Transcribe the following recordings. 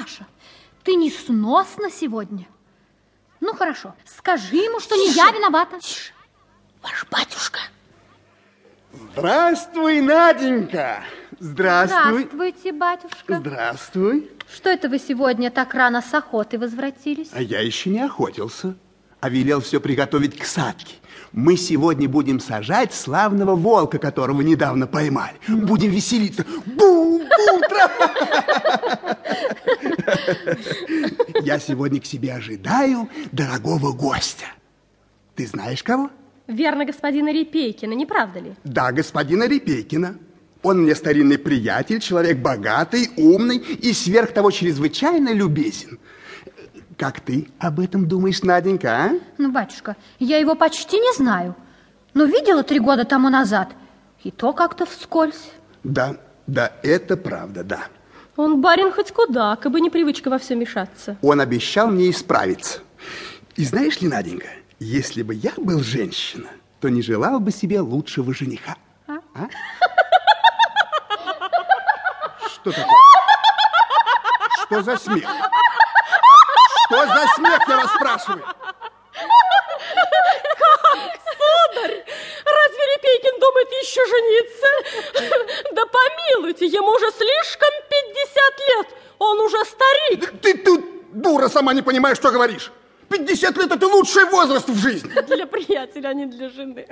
Паша, ты несносна сегодня. Ну, хорошо, скажи ему, что не я виновата. Тише, ваш батюшка. Здравствуй, Наденька. Здравствуй. Здравствуйте, батюшка. Здравствуй. Что это вы сегодня так рано с охоты возвратились? А я еще не охотился, а велел все приготовить к садке. Мы сегодня будем сажать славного волка, которого недавно поймали. Будем веселиться. Бум, бум, тра. Я сегодня к себе ожидаю дорогого гостя. Ты знаешь кого? Верно, господина Репейкина, не правда ли? Да, господина Репейкина. Он мне старинный приятель, человек богатый, умный и сверх того чрезвычайно любезен. Как ты об этом думаешь, Наденька, а? Ну, батюшка, я его почти не знаю. Но видела три года тому назад. И то как-то вскользь. Да, да, это правда, да. Он барин хоть куда, как бы не привычка во все мешаться. Он обещал мне исправиться. И знаешь ли, Наденька, если бы я был женщина, то не желал бы себе лучшего жениха. А? а? Что такое? Что за смех? Что за смех, я вас спрашиваю? Сударь, разве Репейкин думает еще жениться? Да помилуйте, ему уже слишком 50 лет. Он уже старик. Ты тут, дура, сама не понимаешь, что говоришь. 50 лет – это лучший возраст в жизни. Для приятеля, а не для жены.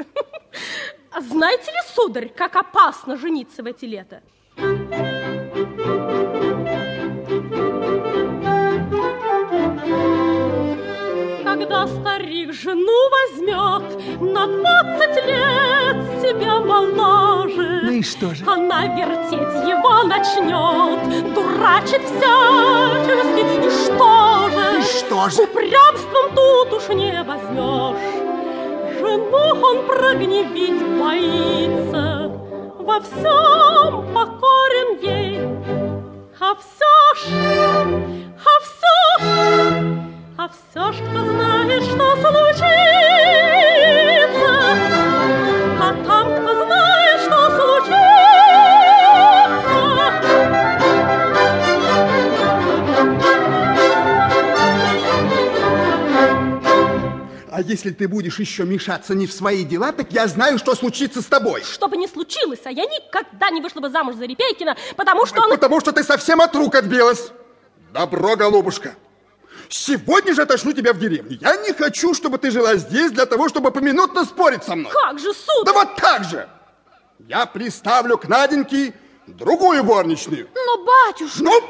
Знаете ли, сударь, как опасно жениться в эти лета? Когда старик жену возьмет на двадцать лет себя моложе, Ну и что же? она вертеть его начнет, дурачит всячески, и что же? И что же? Упрямством тут уж не возьмешь. Жену он прогневить боится, во всем покорен ей. А все ж, если ты будешь еще мешаться не в свои дела, так я знаю, что случится с тобой. Что бы ни случилось, а я никогда не вышла бы замуж за Репейкина, потому что он... Потому что ты совсем от рук отбилась. Добро, голубушка. Сегодня же отошлю тебя в деревню. Я не хочу, чтобы ты жила здесь для того, чтобы поминутно спорить со мной. Как же, суд? Да вот так же. Я приставлю к Наденьке другую горничную. Но, батюшка... Ну,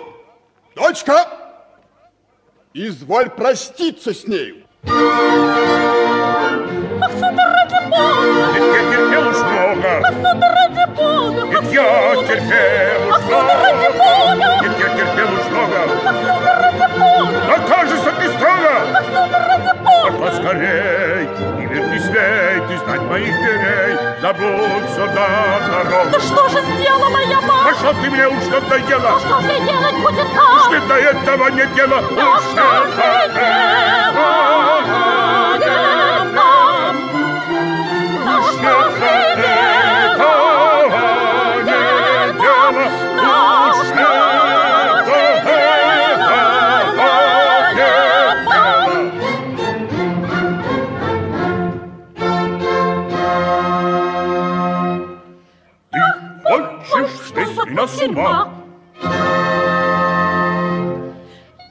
дочка, изволь проститься с нею. Ах, сударь, ради бога! Ведь я терпел уж много, Ах, сударь, ради бога! Ведь я терпел уж сударь, ради много, бога! ведь я терпел уж много. Ах, сударь, ради бога! Да кажется, ты строго! Ах, сударь, ради бога! Пошла скорей, и не смей ты знать моих дверей. Забудь сюда Да дорогу. что же сделала я, мать? Пошла ты мне уж надоела, А что же делать будет как? не до этого не дело, Да уж что же делать сильно с ума.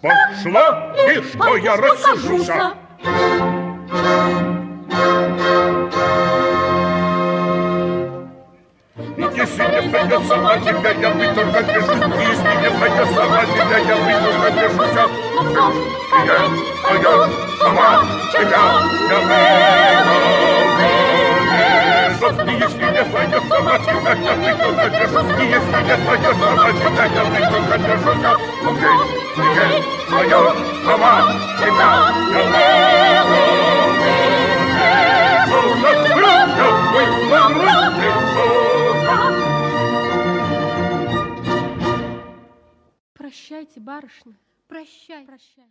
Пошла, и что я рассужуся. Ведь если не сойдет сама тебя, я выйду задержусь. Если не сойдет сама тебя, я выйду задержусь. Я сойдет сама тебя, я выйду Я выйду Прощайте, барышня. Прощай. Прощай.